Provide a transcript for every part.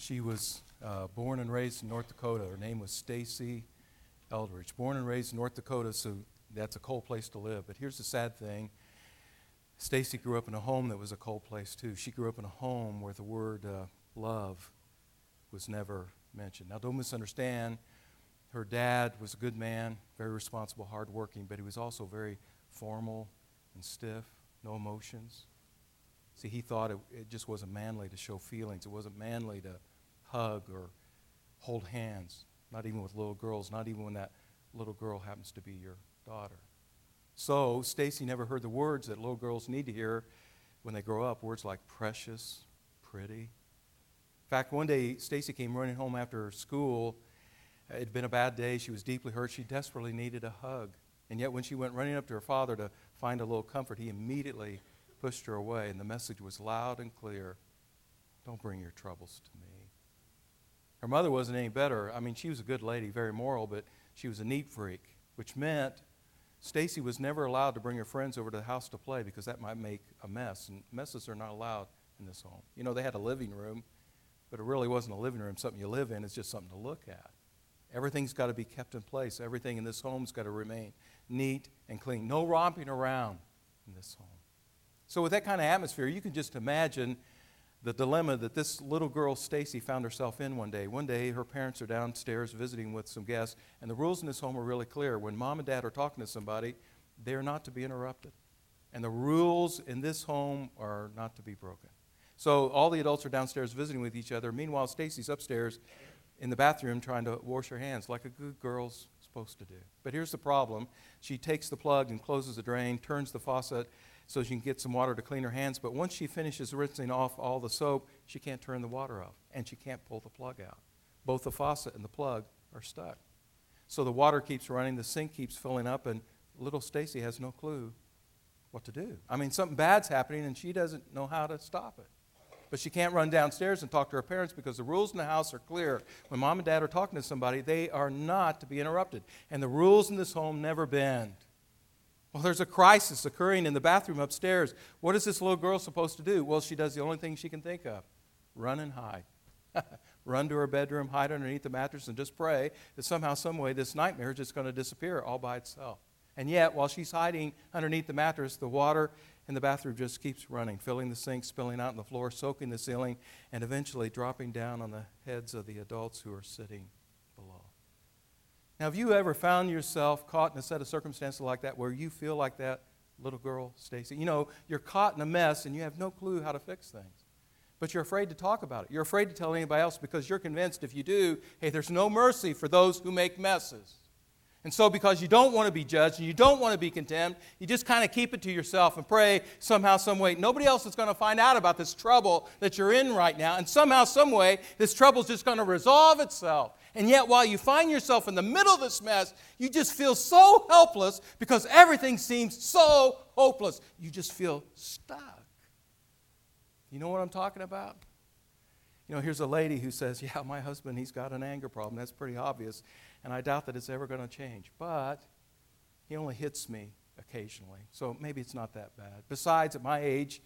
She was uh, born and raised in North Dakota. Her name was Stacy Eldridge. Born and raised in North Dakota, so that's a cold place to live. But here's the sad thing Stacy grew up in a home that was a cold place, too. She grew up in a home where the word uh, love was never mentioned. Now, don't misunderstand. Her dad was a good man, very responsible, hardworking, but he was also very formal and stiff, no emotions. See, he thought it, it just wasn't manly to show feelings. It wasn't manly to hug or hold hands, not even with little girls, not even when that little girl happens to be your daughter. So, Stacy never heard the words that little girls need to hear when they grow up words like precious, pretty. In fact, one day Stacy came running home after school. It had been a bad day. She was deeply hurt. She desperately needed a hug. And yet, when she went running up to her father to find a little comfort, he immediately pushed her away. And the message was loud and clear Don't bring your troubles to me. Her mother wasn't any better. I mean, she was a good lady, very moral, but she was a neat freak, which meant Stacy was never allowed to bring her friends over to the house to play because that might make a mess. And messes are not allowed in this home. You know, they had a living room, but it really wasn't a living room, something you live in. It's just something to look at. Everything's got to be kept in place. Everything in this home's got to remain neat and clean. No romping around in this home. So, with that kind of atmosphere, you can just imagine the dilemma that this little girl, Stacy, found herself in one day. One day, her parents are downstairs visiting with some guests, and the rules in this home are really clear. When mom and dad are talking to somebody, they're not to be interrupted. And the rules in this home are not to be broken. So, all the adults are downstairs visiting with each other. Meanwhile, Stacy's upstairs in the bathroom trying to wash her hands like a good girl's supposed to do. But here's the problem she takes the plug and closes the drain, turns the faucet so she can get some water to clean her hands. But once she finishes rinsing off all the soap, she can't turn the water off and she can't pull the plug out. Both the faucet and the plug are stuck. So the water keeps running, the sink keeps filling up, and little Stacy has no clue what to do. I mean, something bad's happening and she doesn't know how to stop it. But she can't run downstairs and talk to her parents because the rules in the house are clear. When mom and dad are talking to somebody, they are not to be interrupted. And the rules in this home never bend. Well, there's a crisis occurring in the bathroom upstairs. What is this little girl supposed to do? Well, she does the only thing she can think of run and hide. run to her bedroom, hide underneath the mattress, and just pray that somehow, someway, this nightmare is just going to disappear all by itself. And yet, while she's hiding underneath the mattress, the water in the bathroom just keeps running, filling the sink, spilling out on the floor, soaking the ceiling, and eventually dropping down on the heads of the adults who are sitting. Now, have you ever found yourself caught in a set of circumstances like that where you feel like that little girl, Stacy? You know, you're caught in a mess and you have no clue how to fix things. But you're afraid to talk about it. You're afraid to tell anybody else because you're convinced if you do, hey, there's no mercy for those who make messes. And so, because you don't want to be judged and you don't want to be condemned, you just kind of keep it to yourself and pray somehow, some way. Nobody else is going to find out about this trouble that you're in right now. And somehow, some way, this trouble is just going to resolve itself. And yet, while you find yourself in the middle of this mess, you just feel so helpless because everything seems so hopeless. You just feel stuck. You know what I'm talking about? You know, here's a lady who says, Yeah, my husband, he's got an anger problem. That's pretty obvious and I doubt that it's ever going to change. But he only hits me occasionally, so maybe it's not that bad. Besides, at my age,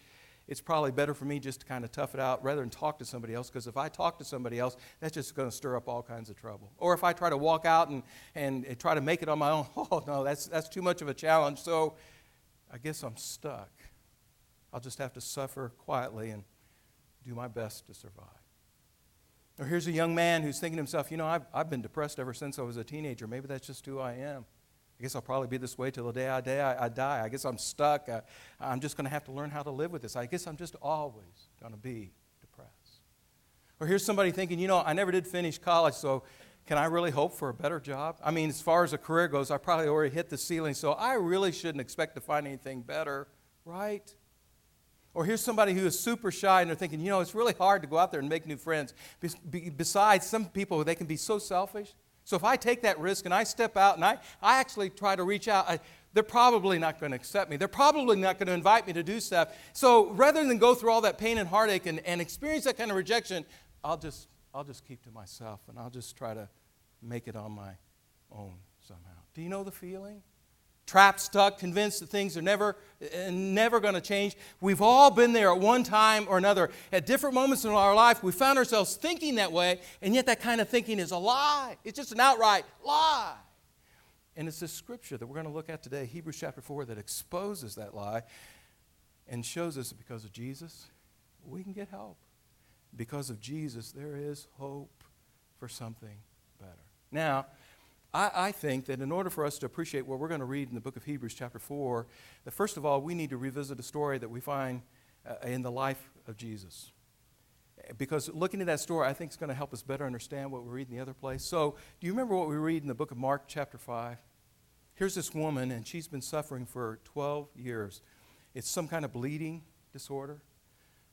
it's probably better for me just to kind of tough it out rather than talk to somebody else because if I talk to somebody else, that's just going to stir up all kinds of trouble. Or if I try to walk out and, and try to make it on my own, oh no, that's, that's too much of a challenge. So I guess I'm stuck. I'll just have to suffer quietly and do my best to survive. Or here's a young man who's thinking to himself, you know, I've, I've been depressed ever since I was a teenager. Maybe that's just who I am. I guess I'll probably be this way till the day I, day I, I die. I guess I'm stuck. I, I'm just going to have to learn how to live with this. I guess I'm just always going to be depressed. Or here's somebody thinking, you know, I never did finish college, so can I really hope for a better job? I mean, as far as a career goes, I probably already hit the ceiling, so I really shouldn't expect to find anything better, right? Or here's somebody who is super shy and they're thinking, you know, it's really hard to go out there and make new friends. Besides, some people, they can be so selfish. So if I take that risk and I step out and I, I actually try to reach out, I, they're probably not going to accept me. They're probably not going to invite me to do stuff. So rather than go through all that pain and heartache and, and experience that kind of rejection, I'll just, I'll just keep to myself and I'll just try to make it on my own somehow. Do you know the feeling? Trapped, stuck, convinced that things are never, uh, never going to change. We've all been there at one time or another. At different moments in our life, we found ourselves thinking that way, and yet that kind of thinking is a lie. It's just an outright lie. And it's this scripture that we're going to look at today, Hebrews chapter 4, that exposes that lie and shows us that because of Jesus, we can get help. Because of Jesus, there is hope for something better. Now, I, I, think that in order for us to appreciate what we're going to read in the book of Hebrews, chapter 4, that first of all, we need to revisit a story that we find uh, in the life of Jesus. Because looking at that story, I think is going to help us better understand what we read in the other place. So, do you remember what we read in the book of Mark, chapter 5? Here's this woman, and she's been suffering for 12 years. It's some kind of bleeding disorder.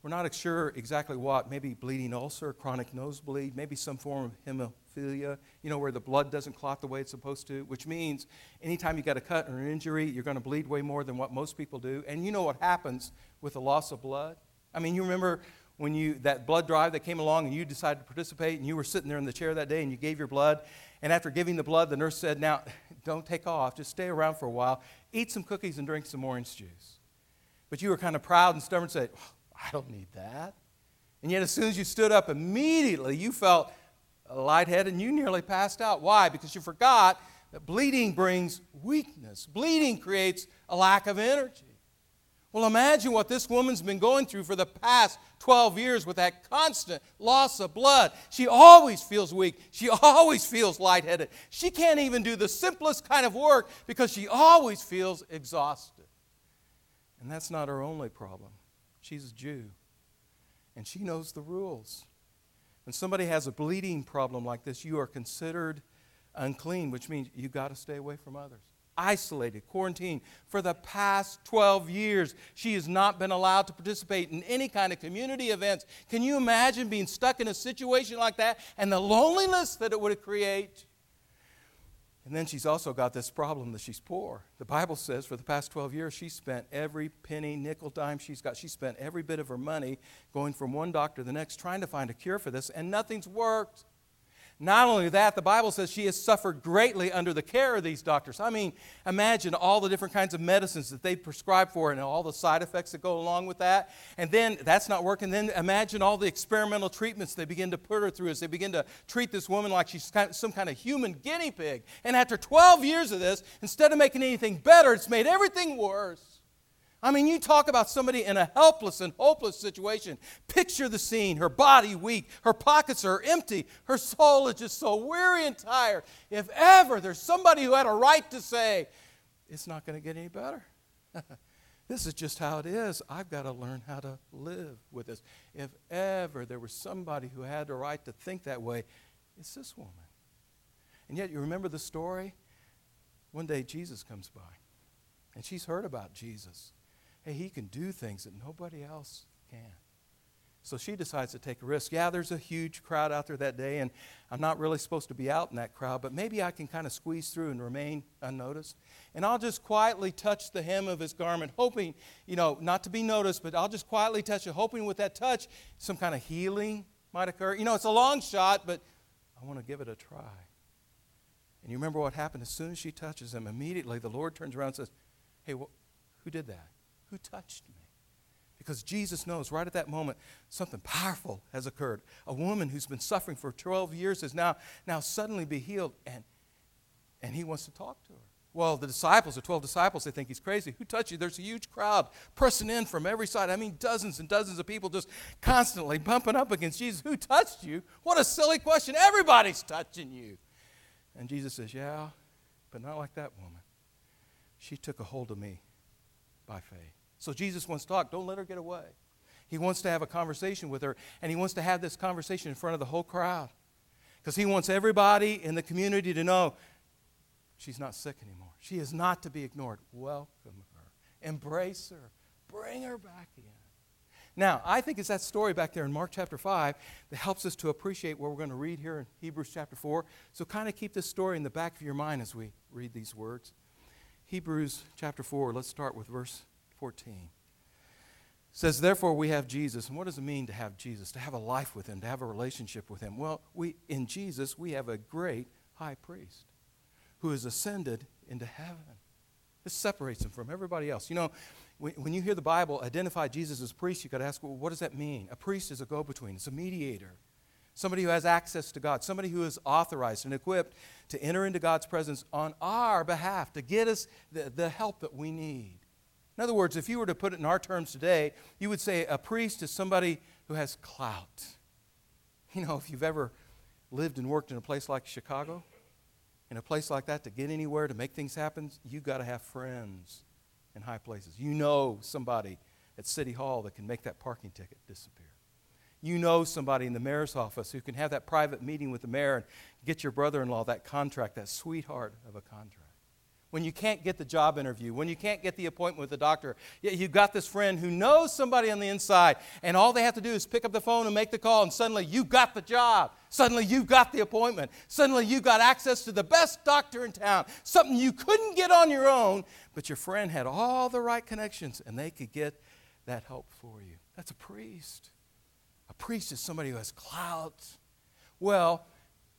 We're not sure exactly what, maybe bleeding ulcer, chronic nosebleed, maybe some form of you know, where the blood doesn't clot the way it's supposed to, which means anytime you got a cut or an injury, you're going to bleed way more than what most people do. And you know what happens with the loss of blood? I mean, you remember when you that blood drive that came along and you decided to participate and you were sitting there in the chair that day and you gave your blood and after giving the blood the nurse said now don't take off just stay around for a while eat some cookies and drink some orange juice but you were kind of proud and stubborn and said I don't need that. And yet, as soon as you stood up, immediately you felt lightheaded and you nearly passed out. Why? Because you forgot that bleeding brings weakness, bleeding creates a lack of energy. Well, imagine what this woman's been going through for the past 12 years with that constant loss of blood. She always feels weak. She always feels lightheaded. She can't even do the simplest kind of work because she always feels exhausted. And that's not her only problem. She's a Jew, and she knows the rules. When somebody has a bleeding problem like this, you are considered unclean, which means you've got to stay away from others. Isolated, quarantined. For the past 12 years, she has not been allowed to participate in any kind of community events. Can you imagine being stuck in a situation like that and the loneliness that it would create? And then she's also got this problem that she's poor. The Bible says for the past 12 years, she spent every penny, nickel, dime she's got. She spent every bit of her money going from one doctor to the next trying to find a cure for this, and nothing's worked. Not only that, the Bible says she has suffered greatly under the care of these doctors. I mean, imagine all the different kinds of medicines that they prescribe for her and all the side effects that go along with that. And then that's not working. Then imagine all the experimental treatments they begin to put her through as they begin to treat this woman like she's some kind of human guinea pig. And after 12 years of this, instead of making anything better, it's made everything worse. I mean, you talk about somebody in a helpless and hopeless situation. Picture the scene her body weak, her pockets are empty, her soul is just so weary and tired. If ever there's somebody who had a right to say, it's not going to get any better. this is just how it is. I've got to learn how to live with this. If ever there was somebody who had the right to think that way, it's this woman. And yet, you remember the story? One day, Jesus comes by, and she's heard about Jesus hey, he can do things that nobody else can. So she decides to take a risk. Yeah, there's a huge crowd out there that day, and I'm not really supposed to be out in that crowd, but maybe I can kind of squeeze through and remain unnoticed. And I'll just quietly touch the hem of his garment, hoping, you know, not to be noticed, but I'll just quietly touch it, hoping with that touch some kind of healing might occur. You know, it's a long shot, but I want to give it a try. And you remember what happened? As soon as she touches him, immediately the Lord turns around and says, Hey, wh- who did that? Who touched me? Because Jesus knows right at that moment something powerful has occurred. A woman who's been suffering for 12 years is now, now suddenly be healed, and, and he wants to talk to her. Well, the disciples, the 12 disciples, they think he's crazy. Who touched you? There's a huge crowd pressing in from every side. I mean, dozens and dozens of people just constantly bumping up against Jesus. Who touched you? What a silly question. Everybody's touching you. And Jesus says, Yeah, but not like that woman. She took a hold of me by faith. So Jesus wants to talk. Don't let her get away. He wants to have a conversation with her, and he wants to have this conversation in front of the whole crowd. Because he wants everybody in the community to know she's not sick anymore. She is not to be ignored. Welcome her, embrace her, bring her back in. Now, I think it's that story back there in Mark chapter 5 that helps us to appreciate what we're going to read here in Hebrews chapter 4. So, kind of keep this story in the back of your mind as we read these words. Hebrews chapter 4, let's start with verse 14 says, Therefore, we have Jesus. And what does it mean to have Jesus? To have a life with Him, to have a relationship with Him? Well, we, in Jesus, we have a great high priest who has ascended into heaven. This separates him from everybody else. You know, when, you hear the Bible identify Jesus as priest, you've got to ask, well, what does that mean? A priest is a go between, it's a mediator, somebody who has access to God, somebody who is authorized and equipped to enter into God's presence on our behalf to get us the, the help that we need. In other words, if you were to put it in our terms today, you would say a priest is somebody who has clout. You know, if you've ever lived and worked in a place like Chicago, in a place like that, to get anywhere, to make things happen, you've got to have friends in high places. You know somebody at City Hall that can make that parking ticket disappear. You know somebody in the mayor's office who can have that private meeting with the mayor and get your brother in law that contract, that sweetheart of a contract when you can't get the job interview, when you can't get the appointment with the doctor, you've got this friend who knows somebody on the inside, and all they have to do is pick up the phone and make the call, and suddenly you've got the job. Suddenly you've got the appointment. Suddenly you've got access to the best doctor in town, something you couldn't get on your own, but your friend had all the right connections, and they could get that help for you. That's a priest. A priest is somebody who has clout. Well,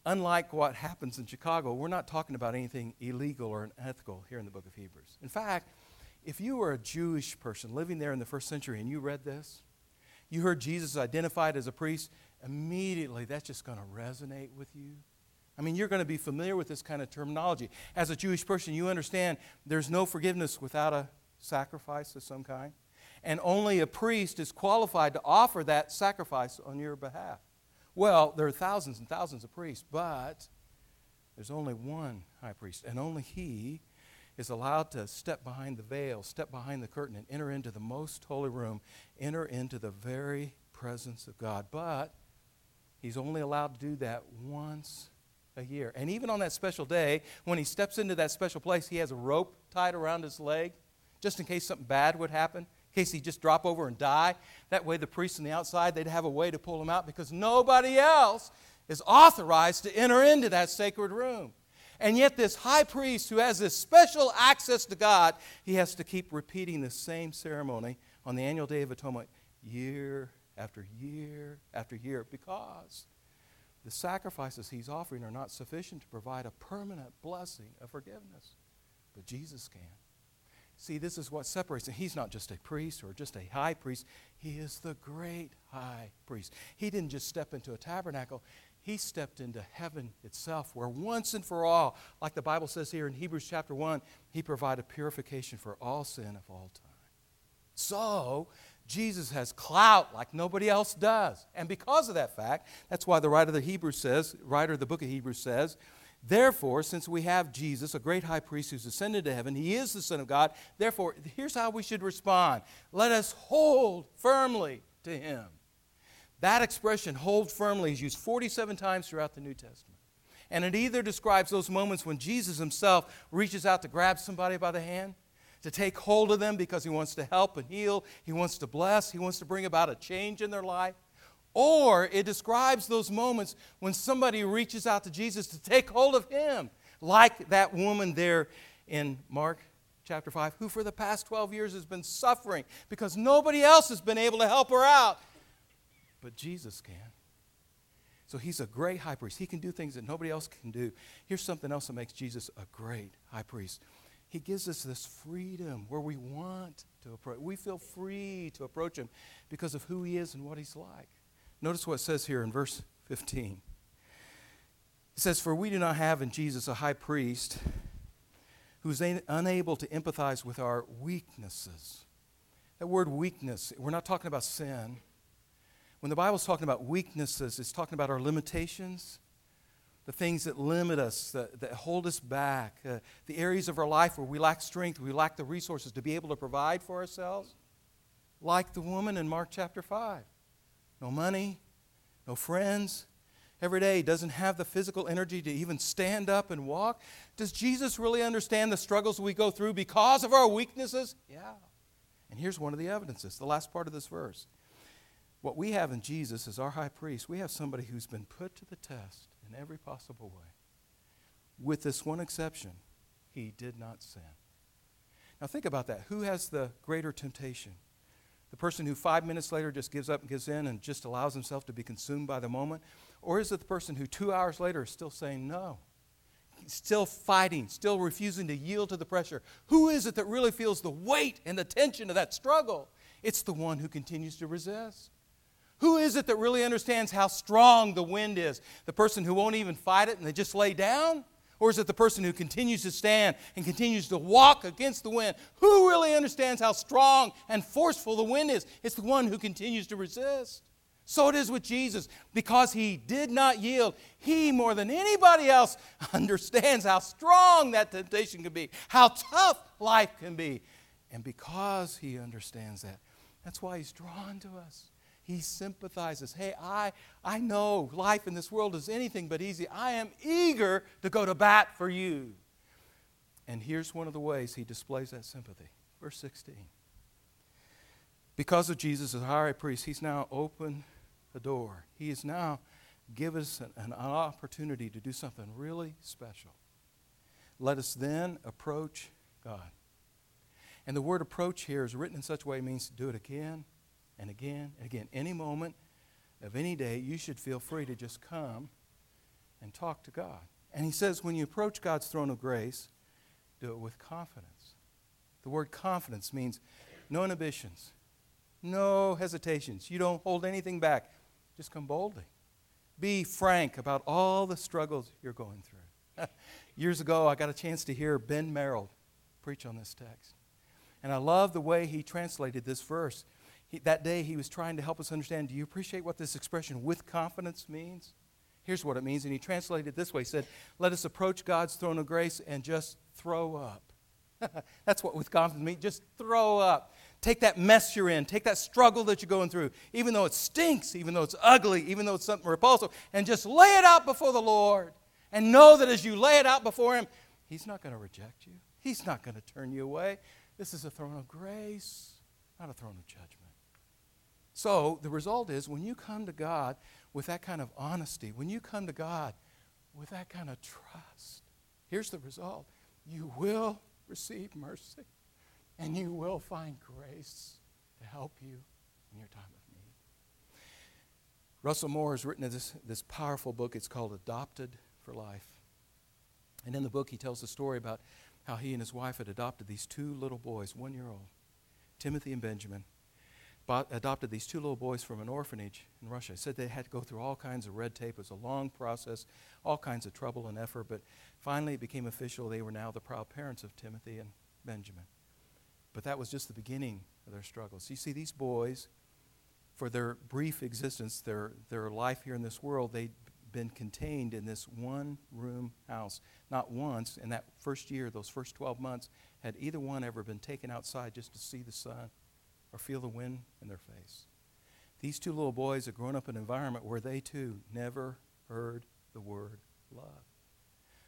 unlike what happens in Chicago, we're not talking about anything illegal or unethical here in the book of Hebrews. In fact, if you were a Jewish person living there in the first century and you read this, you heard Jesus identified as a priest, immediately that's just going to resonate with you. I mean, you're going to be familiar with this kind of terminology. As a Jewish person, you understand there's no forgiveness without a sacrifice of some kind, and only a priest is qualified to offer that sacrifice on your behalf. Well, there are thousands and thousands of priests, but there's only one high priest, and only he is allowed to step behind the veil, step behind the curtain, and enter into the most holy room, enter into the very presence of God. But he's only allowed to do that once a year. And even on that special day, when he steps into that special place, he has a rope tied around his leg just in case something bad would happen case he'd just drop over and die. That way, the priests on the outside, they'd have a way to pull him out because nobody else is authorized to enter into that sacred room. And yet, this high priest who has this special access to God, he has to keep repeating the same ceremony on the annual Day of Atonement year after year after year because the sacrifices he's offering are not sufficient to provide a permanent blessing of forgiveness. But Jesus can. See, this is what separates him. He's not just a priest or just a high priest, he is the great high priest. He didn't just step into a tabernacle, he stepped into heaven itself, where once and for all, like the Bible says here in Hebrews chapter 1, he provided purification for all sin of all time. So, Jesus has clout like nobody else does. And because of that fact, that's why the writer of the Hebrews says, writer of the book of Hebrews says, Therefore, since we have Jesus, a great high priest who's ascended to heaven, he is the Son of God. Therefore, here's how we should respond let us hold firmly to him. That expression, hold firmly, is used 47 times throughout the New Testament. And it either describes those moments when Jesus himself reaches out to grab somebody by the hand, to take hold of them because he wants to help and heal, he wants to bless, he wants to bring about a change in their life. Or it describes those moments when somebody reaches out to Jesus to take hold of him, like that woman there in Mark chapter 5, who for the past 12 years has been suffering because nobody else has been able to help her out. But Jesus can. So he's a great high priest. He can do things that nobody else can do. Here's something else that makes Jesus a great high priest. He gives us this freedom where we want to approach. We feel free to approach him because of who he is and what he's like. Notice what it says here in verse 15. It says, For we do not have in Jesus a high priest who's unable to empathize with our weaknesses. That word weakness, we're not talking about sin. When the Bible's talking about weaknesses, it's talking about our limitations, the things that limit us, that, that hold us back, uh, the areas of our life where we lack strength, we lack the resources to be able to provide for ourselves. Like the woman in Mark chapter 5 no money, no friends. Every day doesn't have the physical energy to even stand up and walk. Does Jesus really understand the struggles we go through because of our weaknesses? Yeah. And here's one of the evidences, the last part of this verse. What we have in Jesus as our high priest, we have somebody who's been put to the test in every possible way. With this one exception, he did not sin. Now think about that. Who has the greater temptation? The person who five minutes later just gives up and gives in and just allows himself to be consumed by the moment? Or is it the person who two hours later is still saying no? still fighting, still refusing to yield to the pressure? Who is it that really feels the weight and the tension of that struggle? It's the one who continues to resist. Who is it that really understands how strong the wind is? The person who won't even fight it and they just lay down? Or is it the person who continues to stand and continues to walk against the wind? Who really understands how strong and forceful the wind is? It's the one who continues to resist. So it is with Jesus. Because he did not yield, he, more than anybody else, understands how strong that temptation can be, how tough life can be. And because he understands that, that's why he's drawn to us. He sympathizes. Hey, I, I know life in this world is anything but easy. I am eager to go to bat for you. And here's one of the ways he displays that sympathy. Verse 16. Because of Jesus as high priest, he's now opened the door. He has now given us an, an opportunity to do something really special. Let us then approach God. And the word approach here is written in such a way it means do it again and again and again. Any moment of any day, you should feel free to just come and talk to God. And he says, when you approach God's throne of grace, do it with confidence. The word confidence means no inhibitions, no hesitations. You don't hold anything back. Just come boldly. Be frank about all the struggles you're going through. Years ago, I got a chance to hear Ben Merrill preach on this text. And I love the way he translated this verse. He, that day, he was trying to help us understand do you appreciate what this expression with confidence means? Here's what it means. And he translated it this way He said, Let us approach God's throne of grace and just throw up. That's what with confidence means. Just throw up. Take that mess you're in, take that struggle that you're going through, even though it stinks, even though it's ugly, even though it's something repulsive, and just lay it out before the Lord. And know that as you lay it out before Him, He's not going to reject you, He's not going to turn you away. This is a throne of grace, not a throne of judgment. So the result is when you come to God with that kind of honesty, when you come to God with that kind of trust, here's the result you will receive mercy and you will find grace to help you in your time of need. Russell Moore has written this, this powerful book. It's called Adopted for Life. And in the book, he tells a story about how he and his wife had adopted these two little boys, one year old, Timothy and Benjamin bought, adopted these two little boys from an orphanage in Russia. I said they had to go through all kinds of red tape. It was a long process, all kinds of trouble and effort, but finally it became official. They were now the proud parents of Timothy and Benjamin. But that was just the beginning of their struggles. You see, these boys, for their brief existence, their, their life here in this world, they'd been contained in this one room house. Not once in that first year, those first 12 months, had either one ever been taken outside just to see the sun or feel the wind in their face. These two little boys had grown up in an environment where they too never heard the word love.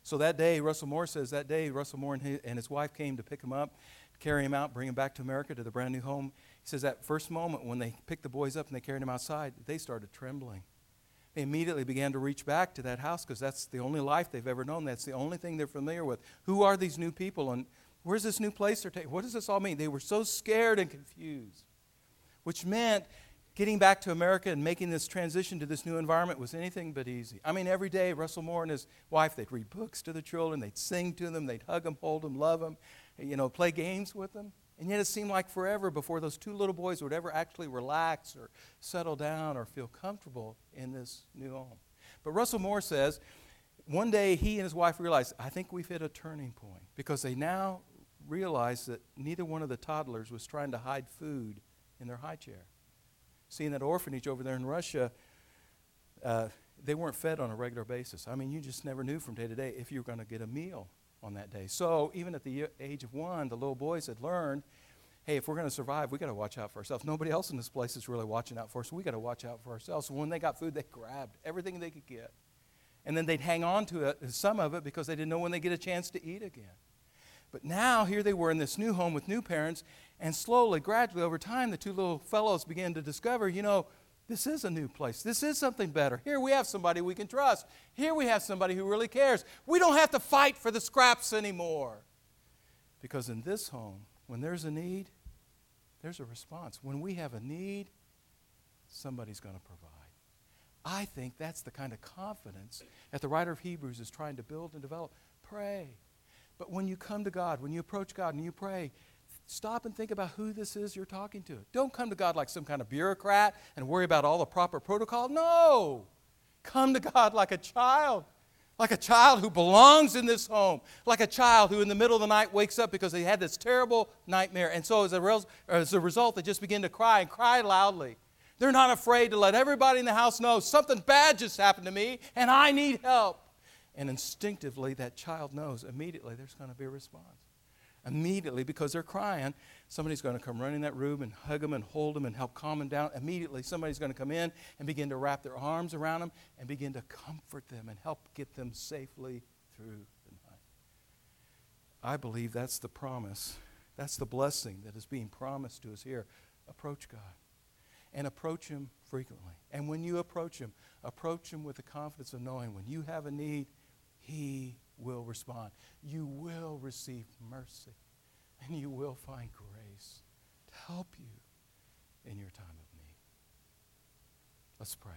So that day, Russell Moore says, that day, Russell Moore and his, and his wife came to pick him up, carry him out, bring him back to America to the brand new home. He says, that first moment when they picked the boys up and they carried him outside, they started trembling. They immediately began to reach back to that house because that's the only life they've ever known. That's the only thing they're familiar with. Who are these new people? And Where's this new place they're taking? What does this all mean? They were so scared and confused, which meant getting back to America and making this transition to this new environment was anything but easy. I mean, every day, Russell Moore and his wife, they'd read books to the children, they'd sing to them, they'd hug them, hold them, love them, you know, play games with them. And yet it seemed like forever before those two little boys would ever actually relax or settle down or feel comfortable in this new home. But Russell Moore says one day he and his wife realized, I think we've hit a turning point because they now realized that neither one of the toddlers was trying to hide food in their high chair. Seeing that orphanage over there in Russia, uh, they weren't fed on a regular basis. I mean, you just never knew from day to day if you were going to get a meal on that day. So, even at the age of one, the little boys had learned hey, if we're going to survive, we got to watch out for ourselves. Nobody else in this place is really watching out for us, so we got to watch out for ourselves. So, when they got food, they grabbed everything they could get. And then they'd hang on to it, some of it because they didn't know when they'd get a chance to eat again. But now, here they were in this new home with new parents, and slowly, gradually, over time, the two little fellows began to discover you know, this is a new place. This is something better. Here we have somebody we can trust. Here we have somebody who really cares. We don't have to fight for the scraps anymore. Because in this home, when there's a need, there's a response. When we have a need, somebody's going to provide. I think that's the kind of confidence that the writer of Hebrews is trying to build and develop pray. But when you come to God, when you approach God and you pray, stop and think about who this is you're talking to. Don't come to God like some kind of bureaucrat and worry about all the proper protocol. No. Come to God like a child, like a child who belongs in this home, like a child who in the middle of the night wakes up because they had this terrible nightmare. And so as a, res- as a result, they just begin to cry and cry loudly. They're not afraid to let everybody in the house know something bad just happened to me and I need help. And instinctively, that child knows immediately there's going to be a response. Immediately, because they're crying, somebody's going to come run in that room and hug them and hold them and help calm them down. Immediately, somebody's going to come in and begin to wrap their arms around them and begin to comfort them and help get them safely through the night. I believe that's the promise. That's the blessing that is being promised to us here. Approach God and approach Him frequently. And when you approach Him, approach Him with the confidence of knowing when you have a need, He will respond. You will receive mercy, and you will find grace to help you in your time of need. Let's pray.